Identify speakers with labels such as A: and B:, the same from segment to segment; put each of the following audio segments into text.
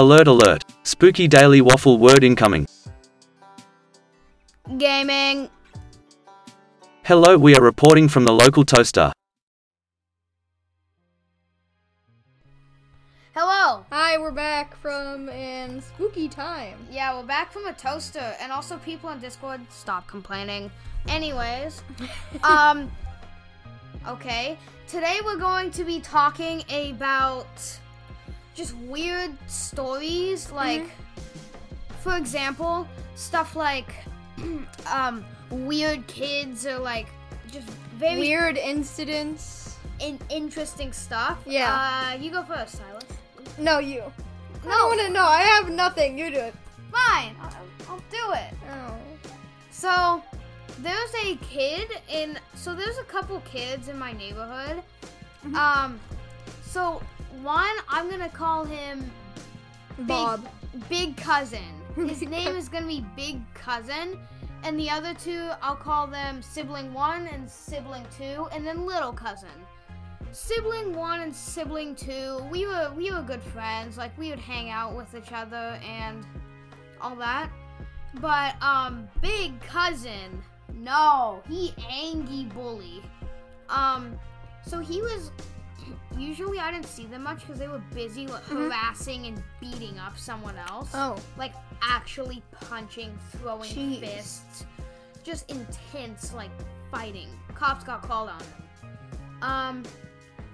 A: Alert alert. Spooky Daily Waffle word incoming.
B: Gaming.
A: Hello, we are reporting from the local toaster.
B: Hello.
C: Hi, we're back from an spooky time.
B: Yeah, we're back from a toaster, and also people on Discord, stop complaining. Anyways, um, okay. Today we're going to be talking about just weird stories, like, for example, stuff like, um, weird kids or like just very
C: Weird incidents.
B: in- interesting stuff.
C: Yeah.
B: Uh, you go first, Silas.
C: No, you. I
B: No.
C: don't want to know. I have nothing. You do it.
B: Fine, I'll, I'll do it.
C: Oh.
B: So there's a kid in so there's a couple kids in my neighborhood. Um so one I'm gonna call him
C: Bob.
B: Big Cousin. His name is gonna be Big Cousin. And the other two I'll call them sibling one and sibling two and then little cousin. Sibling one and sibling two, we were we were good friends. Like we would hang out with each other and all that. But um big cousin, no, he angry bully. Um so he was usually I didn't see them much because they were busy like, harassing and beating up someone else.
C: Oh.
B: Like actually punching, throwing
C: Jeez.
B: fists. Just intense like fighting. Cops got called on them. Um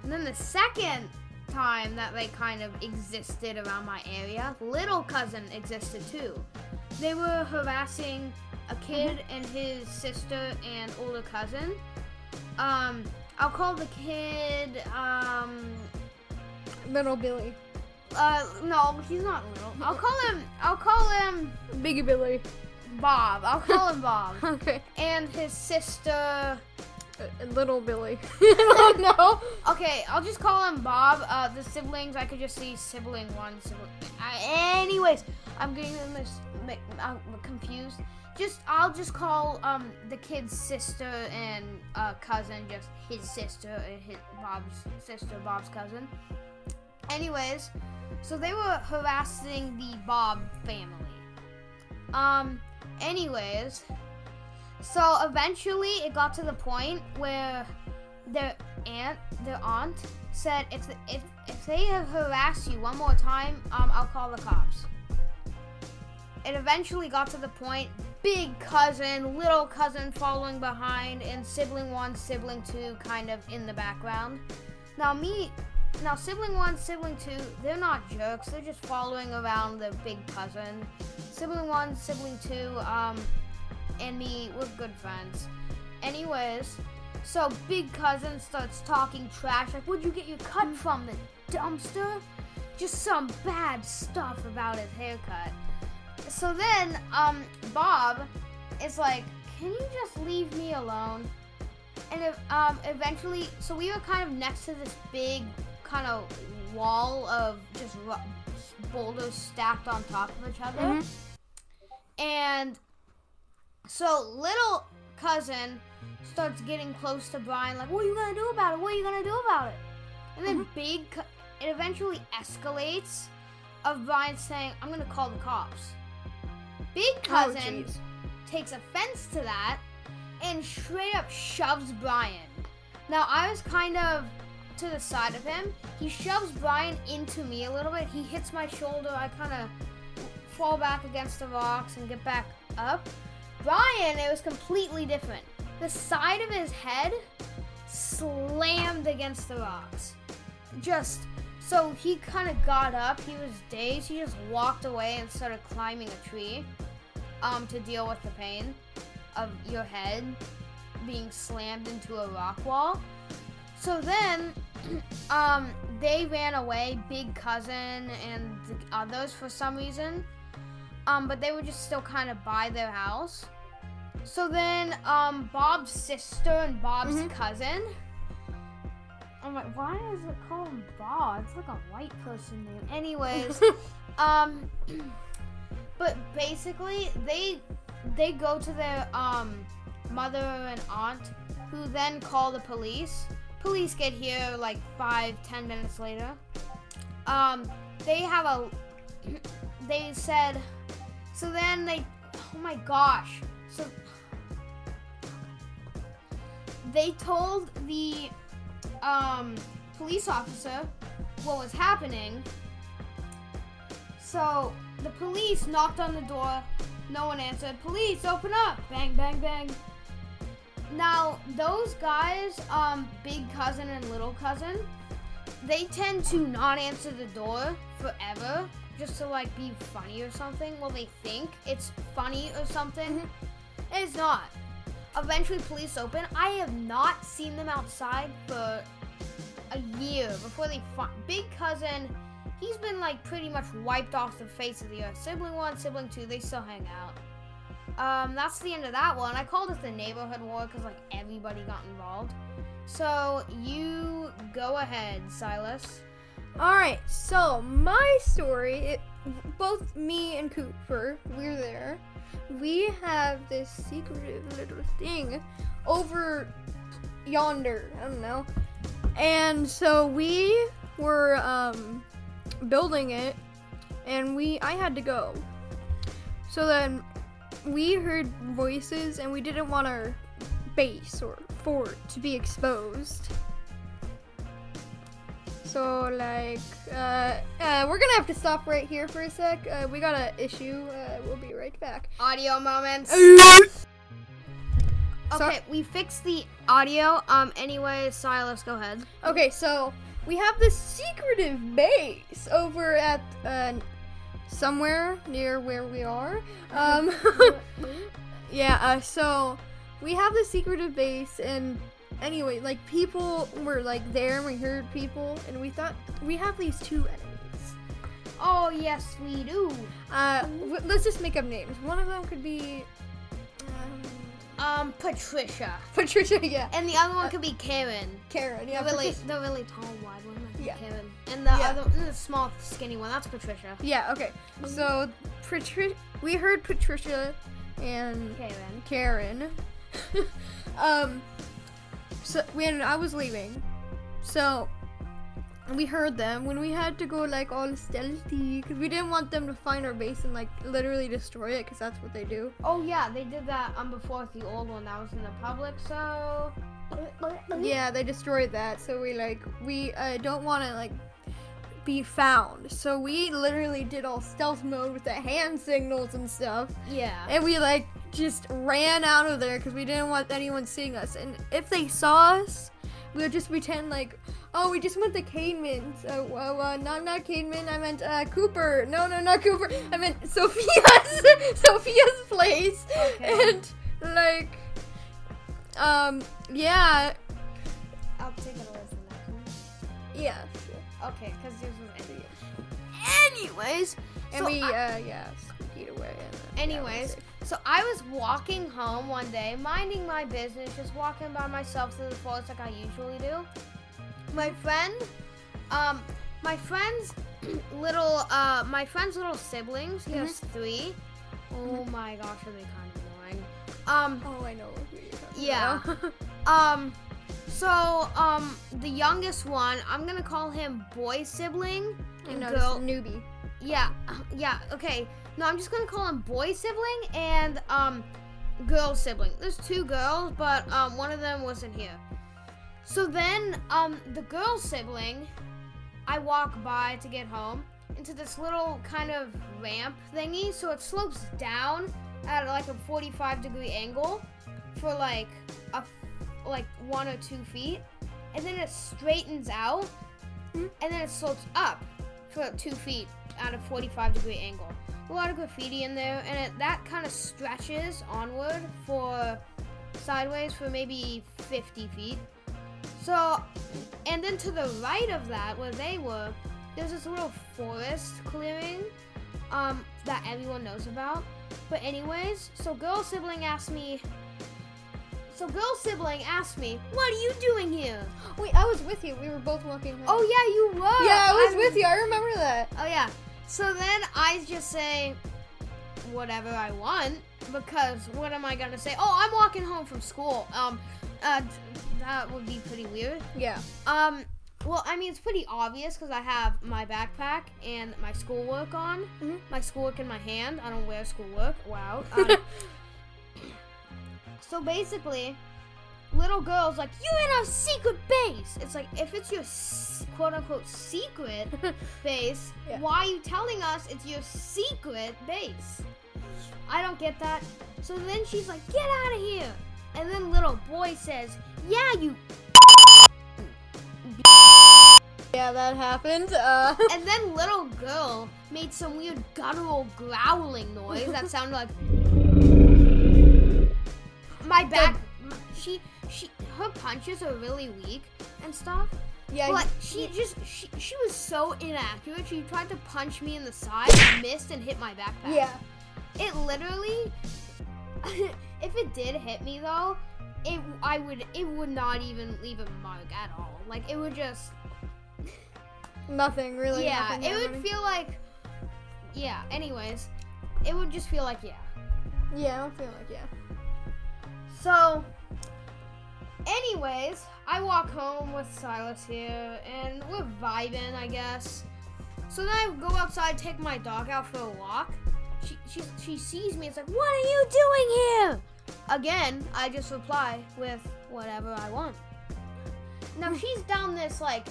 B: and then the second time that they kind of existed around my area, little cousin existed too. They were harassing a kid and his sister and older cousin. Um, I'll call the kid. Um,
C: Little Billy.
B: uh, no, he's not little. I'll call him. I'll call him
C: Biggie Billy.
B: Bob. I'll call him Bob.
C: Okay.
B: And his sister.
C: Uh, little Billy. I don't.
B: Okay, I'll just call him Bob. Uh, the siblings, I could just see sibling one, sibling. Uh, anyways, I'm getting them this mi- I'm confused. Just, I'll just call um the kid's sister and uh, cousin just his sister and his Bob's sister, Bob's cousin. Anyways, so they were harassing the Bob family. Um. Anyways, so eventually it got to the point where their aunt, their aunt, said if if if they harass you one more time, um, I'll call the cops. It eventually got to the point, big cousin, little cousin following behind, and sibling one, sibling two, kind of in the background. Now me, now sibling one, sibling two, they're not jerks. They're just following around the big cousin. Sibling one, sibling two, um, and me, we're good friends. Anyways, so big cousin starts talking trash, like, where'd you get your cut from? The dumpster? Just some bad stuff about his haircut. So then, um, Bob is like, can you just leave me alone? And um, eventually, so we were kind of next to this big kind of wall of just ru- boulders stacked on top of each other.
C: Mhm.
B: And so little cousin starts getting close to Brian, like, what are you gonna do about it? What are you gonna do about it? And then big, co- it eventually escalates of Brian saying, I'm gonna call the cops. Big oh, cousin
C: Oh,
B: takes offense to that and straight up shoves Brian. Now I was kind of to the side of him. He shoves Brian into me a little bit. He hits my shoulder. I kind of fall back against the rocks and get back up. Brian, it was completely different. The side of his head slammed against the rocks. Just so he kind of got up. He was dazed. He just walked away and started climbing a tree um, to deal with the pain of your head being slammed into a rock wall. So then, um, they ran away, big cousin and the others for some reason. Um, but they were just still kind of by their house. So then, um, Bob's sister and Bob's
C: Mhm.
B: cousin. I'm like, why does it call him Bob? It's like a white person name. Anyways, um, but basically, they they go to their um mother and aunt, who then call the police. Police get here like five, ten minutes later. Um, they have a they said, so then they, oh my gosh, so they told the um, police officer what was happening. So the police knocked on the door. No one answered. Police, open up! Bang, bang, bang. Now those guys, um, big cousin and little cousin, they tend to not answer the door forever, just to like be funny or something. Well, they think it's funny or something. And it's not. Eventually, police open. I have not seen them outside for a year before they find big cousin. He's been like pretty much wiped off the face of the earth. Sibling one, sibling two, they still hang out. Um, that's the end of that one. I called it the neighborhood war because like everybody got involved. So you go ahead, Silas.
C: All right. So my story, it, both me and Cooper, we're there. We have this secretive little thing over yonder. I don't know. And so we were um, building it, and we I had to go. So then we heard voices, and we didn't want our base or fort to be exposed. So like, uh, uh, we're gonna have to stop right here for a sec. Uh, we got an issue. Uh, we'll be right back.
B: Audio moments. Okay, we fixed the audio. Um, anyway, Silas, go ahead.
C: Okay, so we have this secretive base over at uh, somewhere near where we are. Um, yeah, uh, so we have this secretive base, and anyway, like people were like there, and we heard people, and we thought we have these two enemies.
B: Oh yes, we do.
C: Uh, w- let's just make up names. One of them could be um,
B: Um, Patricia,
C: Patricia, yeah,
B: and the other one could be Karen.
C: Karen, yeah,
B: the really,
C: Patricia-
B: the really tall, wide one.
C: Yeah.
B: Karen. And the
C: Yeah.
B: other, the small, skinny one. That's Patricia.
C: Yeah, okay. So Patricia. we heard Patricia and
B: Karen.
C: Karen. um so when I was leaving. So we heard them when we had to go like all stealthy because we didn't want them to find our base and like literally destroy it because that's what they do.
B: Oh yeah, they did that um before the old one that was in the public. So
C: Yeah, they destroyed that. So we like we uh, don't want to like be found. So we literally did all stealth mode with the hand signals and stuff.
B: yeah.
C: And we like just ran out of there because we didn't want anyone seeing us. And if they saw us, we would just pretend like, oh, we just went to Caneman's. Uh, well, uh, not not Caneman. I meant uh, Cooper. No, no, not Cooper. I meant Sophia's Sophia's place.
B: Okay.
C: And like, um, yeah,
B: I'll take it away from that one.
C: yeah.
B: Okay, because yours was ended. Anyways,
C: And
B: so
C: we,
B: I-
C: uh, yeah, squeaked away. And, yeah, we're
B: Anyways, so I was walking home one day, minding my business, just walking by myself through the forest like I usually do. My friend, um, my friend's little, uh, my friend's little siblings. He has three. Oh my gosh, are they kind of annoying? Um,
C: oh, I know.
B: Yeah. um, so um, the youngest one, I'm gonna call him boy sibling. And
C: know,
B: girl,
C: newbie.
B: yeah, yeah, okay. No, I'm just gonna call him boy sibling and um girl sibling. There's two girls, but um one of them wasn't here. So then um the girl sibling, I walk by to get home into this little kind of ramp thingy, so it slopes down at like a 45 degree angle for like a like one or two feet, and then it straightens out, and then it slopes up for two feet at a 45 degree angle. A lot of graffiti in there, and it, that kind of stretches onward for sideways for maybe 50 feet. So, and then to the right of that, where they were, there's this little forest clearing um, that everyone knows about. But, anyways, so girl sibling asked me. So, girl sibling asked me, What are you doing here?
C: Wait, I was with you. We were both walking home.
B: Oh, yeah, you were.
C: yeah, I was
B: I'm-
C: with you. I remember that.
B: Oh yeah. So then I just say whatever I want because what am I gonna say? Oh, I'm walking home from school. Um, uh, that would be pretty weird.
C: Yeah.
B: Um, Well, I mean, it's pretty obvious because I have my backpack and my schoolwork on.
C: Mhm.
B: My schoolwork in my hand. I don't wear schoolwork. Wow. Um, so basically, little girls like you're in a secret base. It's like if it's your quote unquote secret base,
C: Yeah.
B: why are you telling us it's your secret base? I don't get that. So then she's like, get out of here. And then little boy says, yeah, you.
C: Yeah, that happened. Uh,
B: And then little girl made some weird guttural growling noise that sounded like. My back. she her punches are really weak and stuff.
C: yeah,
B: But she just she, she was so inaccurate. She tried to punch me in the side, missed, and hit my backpack.
C: yeah.
B: It literally, if it did hit me though, it I would it would not even leave a mark at all. Like it would just
C: Nothing really.
B: yeah,
C: nothing
B: it would feel like yeah. Anyways, it would just feel like yeah.
C: Yeah, I don't feel like yeah.
B: So, anyways, I walk home with Silas here, and we're vibing, I guess. So then I go outside, take my dog out for a walk. She she she sees me. And it's like, what are you doing here? Again, I just reply with whatever I want. Now hmm. she's down this like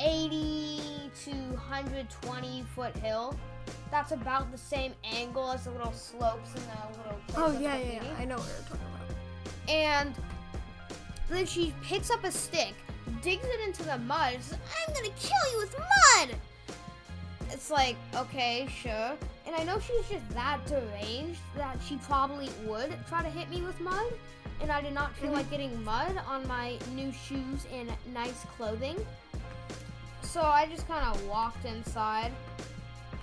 B: 80 to 120 foot hill. That's about the same angle as the little slopes and the little.
C: Oh yeah, yeah, yeah. I know what you're talking about.
B: and then she picks up a stick, digs it into the mud. and says, I'm gonna kill you with mud. It's like, okay, sure. And I know she's just that deranged that she probably would try to hit me with mud. And I did not feel
C: Mhm.
B: like getting mud on my new shoes and nice clothing. So I just kind of walked inside.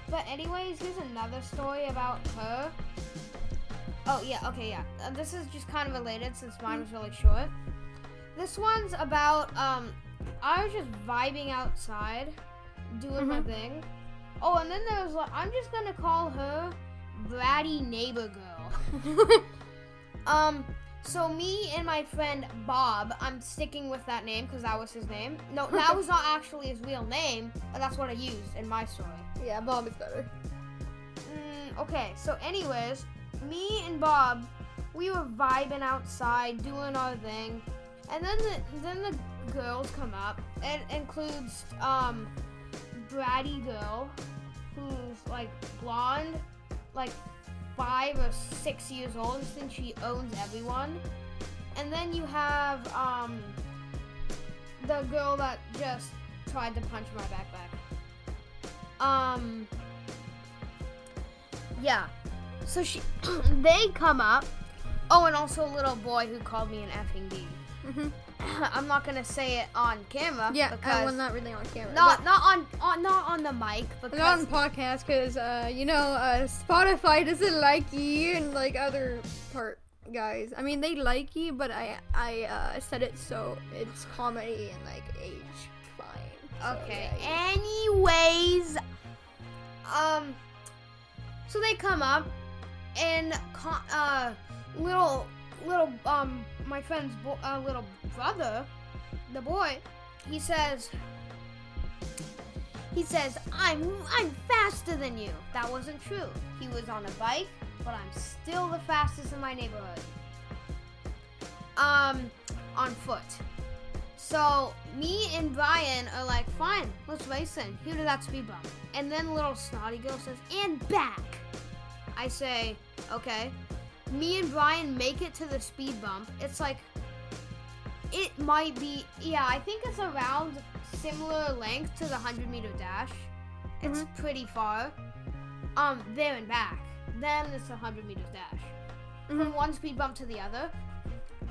B: But, anyways, here's another story about her. Oh yeah, okay, yeah. Uh, this is just kind of related since mine was really short. This one's about um, I was just vibing outside, doing my
C: Mhm.
B: thing. Oh, and then there was like I'm just gonna call her bratty neighbor girl. um, so me and my friend Bob, I'm sticking with that name because that was his name. No, that was not actually his real name, but that's what I used in my story.
C: Yeah, Bob is better.
B: Mm, okay, so anyways, me and Bob, we were vibing outside, doing our thing, and then the then the girls come up. It includes um, bratty girl, who's like blonde, like five or six years old, and thinks she owns everyone. And then you have um, the girl that just tried to punch my backpack. Um. Yeah. So she, they come up. Oh, and also a little boy who called me an effing D.
C: hmm
B: I'm not gonna say it on camera.
C: Yeah, uh,
B: because
C: well, not really on camera.
B: not not on, on not on the mic
C: but
B: because
C: not on podcast because uh, you know uh, Spotify doesn't like you and like other part guys. I mean they like you, but I I uh, said it so it's comedy and like age fine. So,
B: Okay.
C: yeah,
B: Anyways, um, so they come up and co- uh, little little um my friend's bo- uh, little brother, the boy, he says. He says, "I'm I'm faster than you." That wasn't true. He was on a bike, but I'm still the fastest in my neighborhood. Um, on foot. So me and Brian are like, fine, let's race then. Here to that speed bump. And then little snotty girl says, and back. I say, okay. Me and Brian make it to the speed bump. It's like, it might be, yeah, I think it's around similar length to the 100 meter dash. It's pretty far. Um, there and back. Then it's a 100 meters dash. From one speed bump to the other.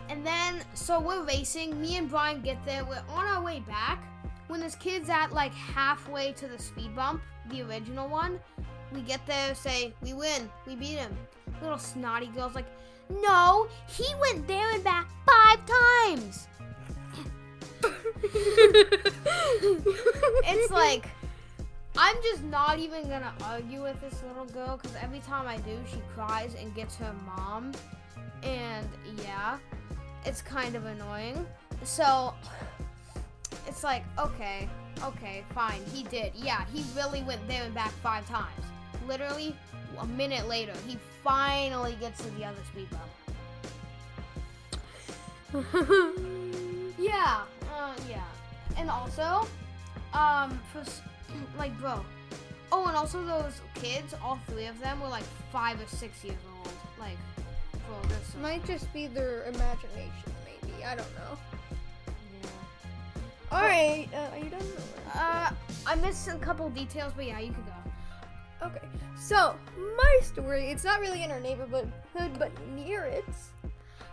B: And then, so we're racing. Me and Brian get there. We're on our way back. When this kid's at like halfway to the speed bump, the original one, we get there, say, we win, we beat him. Little snotty girl's like, no, he went there and back five times. it's like, I'm just not even gonna argue with this little girl because every time I do, she cries and gets her mom. And yeah, it's kind of annoying. So, it's like, okay, okay, fine, he did. Yeah, he really went there and back five times. Literally, a minute later, he finally gets to the other speed bump. Yeah, uh, yeah. And also, um, for, like, bro. Oh, and also those kids, all three of them were like five or six years old. Like, bro, so
C: Might just be their imagination, maybe. I don't know.
B: yeah.
C: All right, uh, are you done?
B: Uh, I missed a couple details, but yeah, you could go.
C: Okay, so my story, it's not really in our neighborhood, but near it.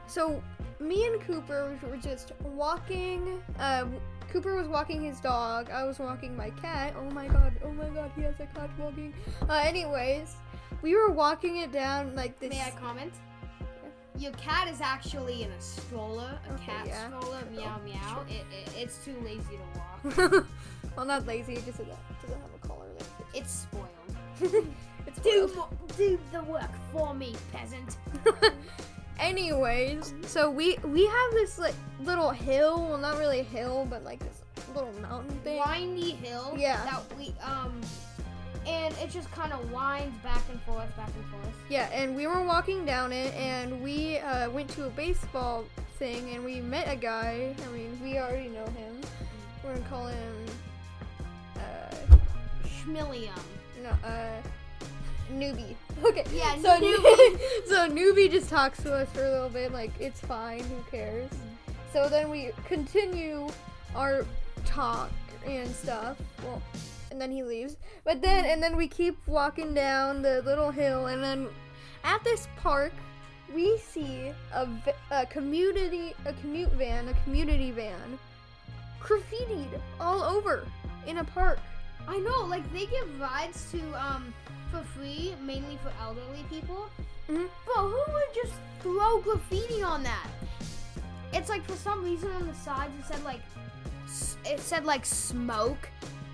C: So, me and Cooper were just walking. Uh, Cooper was walking his dog. I was walking my cat. Oh my god, oh my god, he has a cat walking. Uh, anyways, we were walking it down like this.
B: May I comment? Your cat is actually in a stroller, a
C: Okay,
B: cat
C: yeah.
B: stroller. Meow meow.
C: sure.
B: It, it, it's too lazy to walk.
C: well, not lazy, it just doesn't, doesn't have a collar. Like
B: It's spoiled.
C: it's
B: Do mo- do the work for me, peasant.
C: Anyways, so we we have this like little hill, well not really a hill, but like this little mountain thing.
B: windy hill
C: Yeah.
B: that we um and it just kind of winds back and forth back and forth
C: Yeah, and we were walking down it, and we uh, went to a baseball thing, and we met a guy. I mean, we already know him. We're gonna call him, uh,
B: schmillium
C: no, uh, newbie. Okay.
B: Yeah,
C: So
B: newbie.
C: so newbie just talks to us for a little bit, like it's fine, who cares? So then we continue our talk and stuff. Well, and then he leaves. But then and then we keep walking down the little hill, and then at this park we see a community a commute van, a community van, graffitied all over in a park.
B: I know like they give rides to um for free mainly for elderly people
C: Mhm.
B: but who would just throw graffiti on that it's like for some reason on the sides it said like it said like smoke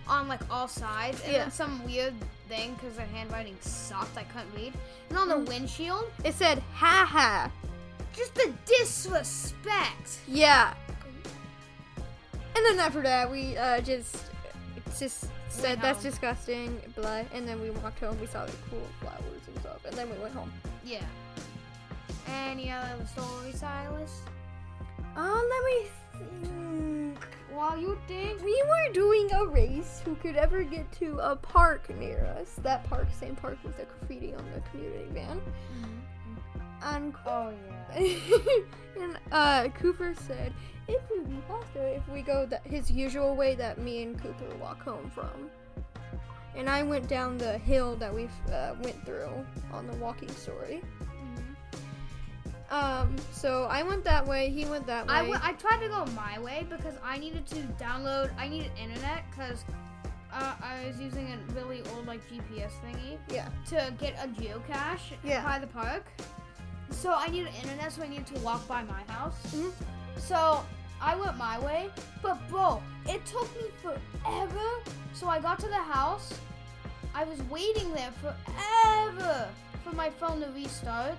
B: on like all sides and
C: Yeah.
B: then some weird thing because their handwriting sucked i couldn't read and on the
C: Mm.
B: windshield
C: It said, "Ha ha."
B: just the disrespect
C: Yeah. And then after that, we uh, just it's just said that's
B: home.
C: disgusting, blah. And then we walked home. We saw the cool flowers and stuff, and then we went home.
B: Yeah. Any other story, Silas?
C: Oh, let me think.
B: While you think,
C: We were doing a race. Who could ever get to a park near us? That park, same park with the graffiti on the community van. Mm-hmm. And
B: oh yeah.
C: and uh, Cooper said it would be faster if we go that his usual way that me and Cooper walk home from. And I went down the hill that we uh, went through on the walking story. Um, so I went that way. He went that way.
B: I, w- I tried to go my way because I needed to download. I needed internet because uh, I was using a really old like GPS thingy
C: yeah.
B: to get a geocache
C: Yeah.
B: by the park. So I needed internet, so I needed to walk by my house.
C: Mhm.
B: So I went my way, but bro, it took me forever. So I got to the house. I was waiting there forever for my phone to restart.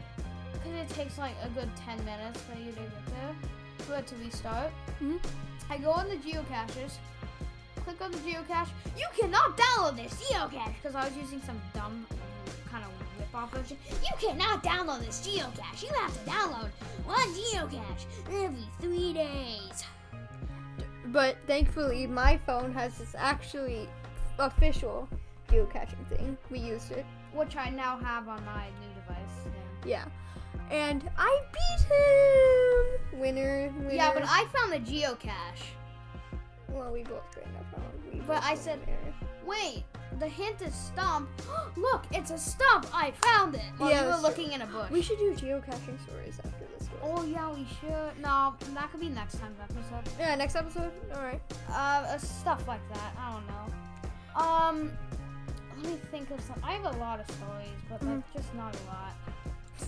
B: Because it takes like a good 10 minutes for you to get there, for it to restart.
C: Mhm.
B: I go on the geocaches, click on the geocache. You cannot download this geocache because I was using some dumb kind of version. You cannot download this geocache. You have to download one geocache every three days.
C: But thankfully, my phone has this actually official geocaching thing. We used it.
B: Which I now have on my new device.
C: Yeah. And I beat him! Winner, winner.
B: Yeah, but I found the geocache.
C: Well, we both of found. We
B: But I said-. Wait, the hint is stump. Look, it's a stump. I found it. While
C: Yeah,
B: you were
C: true.
B: looking in a bush.
C: We should do geocaching stories after this one.
B: Oh yeah, we should. No, that could be next time's episode.
C: Yeah, next episode? Alright.
B: Uh, uh, stuff like that. I don't know. Um, let me think of some. I have a lot of stories, but
C: Mhm.
B: that's just not a lot.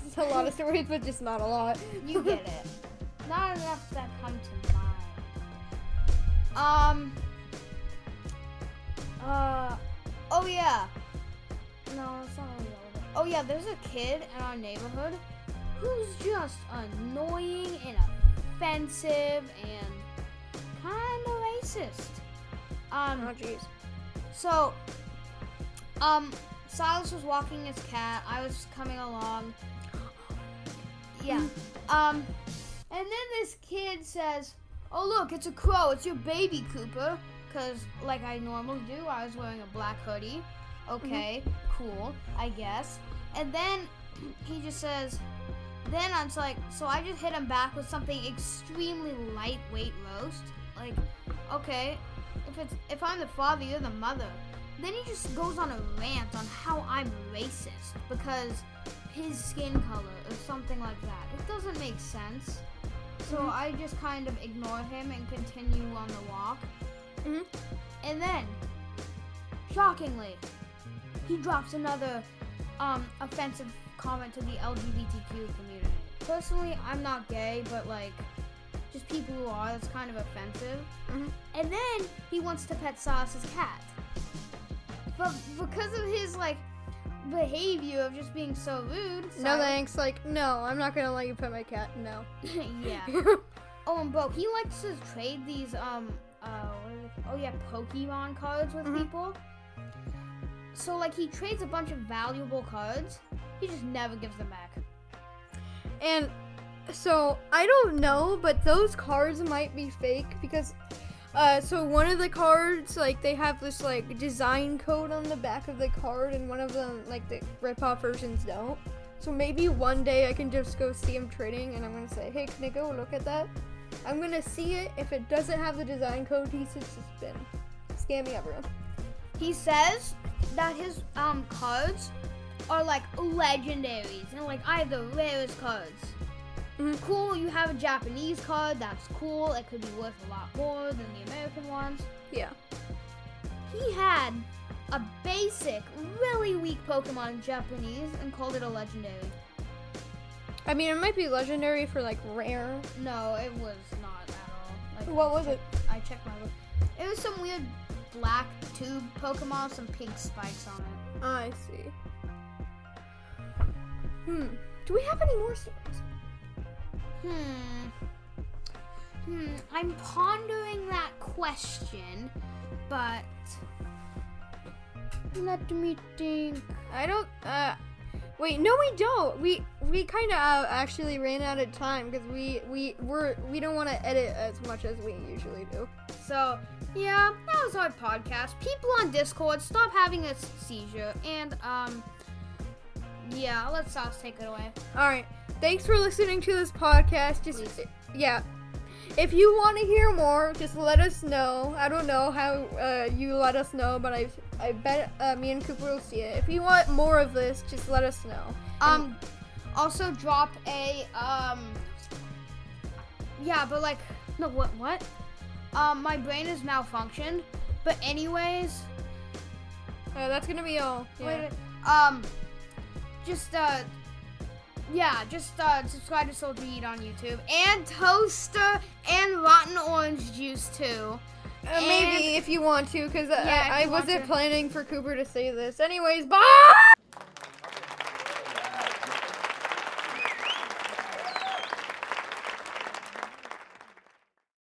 C: It's a lot of stories, but just not a lot.
B: You get it. Not enough that come to mind. Um. Uh. Oh yeah. No, it's not really relevant. Oh yeah, there's a kid in our neighborhood who's just annoying and offensive and kind of racist. Um,
C: Oh jeez.
B: so, um, Silas was walking his cat. I was coming along. Yeah. Um, and then this kid says, "Oh look, it's a crow. It's your baby, Cooper." Cause like I normally do, I was wearing a black hoodie. Okay, cool, I guess. And then he just says, then I was like, so I just hit him back with something extremely lightweight roast. Like, okay, if it's if I'm the father, you're the mother. Then he just goes on a rant on how I'm racist because his skin color or something like that. It doesn't make sense. So
C: Mhm.
B: I just kind of ignore him and continue on the walk.
C: Mhm.
B: And then, shockingly, he drops another um, offensive comment to the LGBTQ community. Personally, I'm not gay, but like, just people who are, that's kind of offensive.
C: Mhm.
B: And then he wants to pet Silas's cat. But because of his like behavior of just being so rude,
C: No
B: Silas-
C: thanks. Like no, I'm not gonna let you pet my cat. No.
B: yeah. Oh, and bro, he likes to trade these um oh yeah Pokemon cards with
C: Mhm.
B: people. So like he trades a bunch of valuable cards. He just never gives them back.
C: And so I don't know, but those cards might be fake because uh so one of the cards like they have this like design code on the back of the card and one of them like the rip off versions don't. So maybe one day I can just go see him trading and I'm gonna say, Hey can I go look at that? I'm gonna see it. If it doesn't have the design code, he says spin. Scamming everyone.
B: He says that his um cards are like legendaries and like I have the rarest cards.
C: Mhm.
B: Cool, you have a Japanese card. That's cool. It could be worth a lot more than the American ones.
C: Yeah.
B: He had a basic, really weak Pokemon in Japanese and called it a legendary.
C: I mean it might be legendary for like rare.
B: No, it was not at all. Like,
C: What was it?
B: I checked my list. It was some weird black tube Pokemon, with some pink spikes on it.
C: I see. Hmm. Do we have any more stories?
B: Hmm. Hmm. I'm pondering that question, but let me think.
C: I don't. Uh, wait, no, we don't. We we kind of uh, actually ran out of time because we we we're we don't want to edit as much as we usually do.
B: So, yeah, that was our podcast. People on Discord, stop having a seizure. And, um, yeah, let Sauce take it away.
C: All right. Thanks for listening to this podcast. Just
B: Please.
C: yeah. If you want to hear more, just let us know. I don't know how uh, you let us know, but I I bet uh, me and Cooper will see it. If you want more of this, just let us know.
B: Um, also drop a, um, yeah, but like, no, what, what? Um, my brain is malfunctioned. But anyways,
C: Uh, that's gonna be all.
B: wait,
C: Yeah.
B: wait, um, just, uh, yeah, just, uh, subscribe to Soldier Eat on YouTube. And Toaster and Rotten Orange Juice, too.
C: Uh, maybe if you want to, because
B: Yeah,
C: I, I wasn't
B: to.
C: planning for Cooper to say this. Anyways, bye!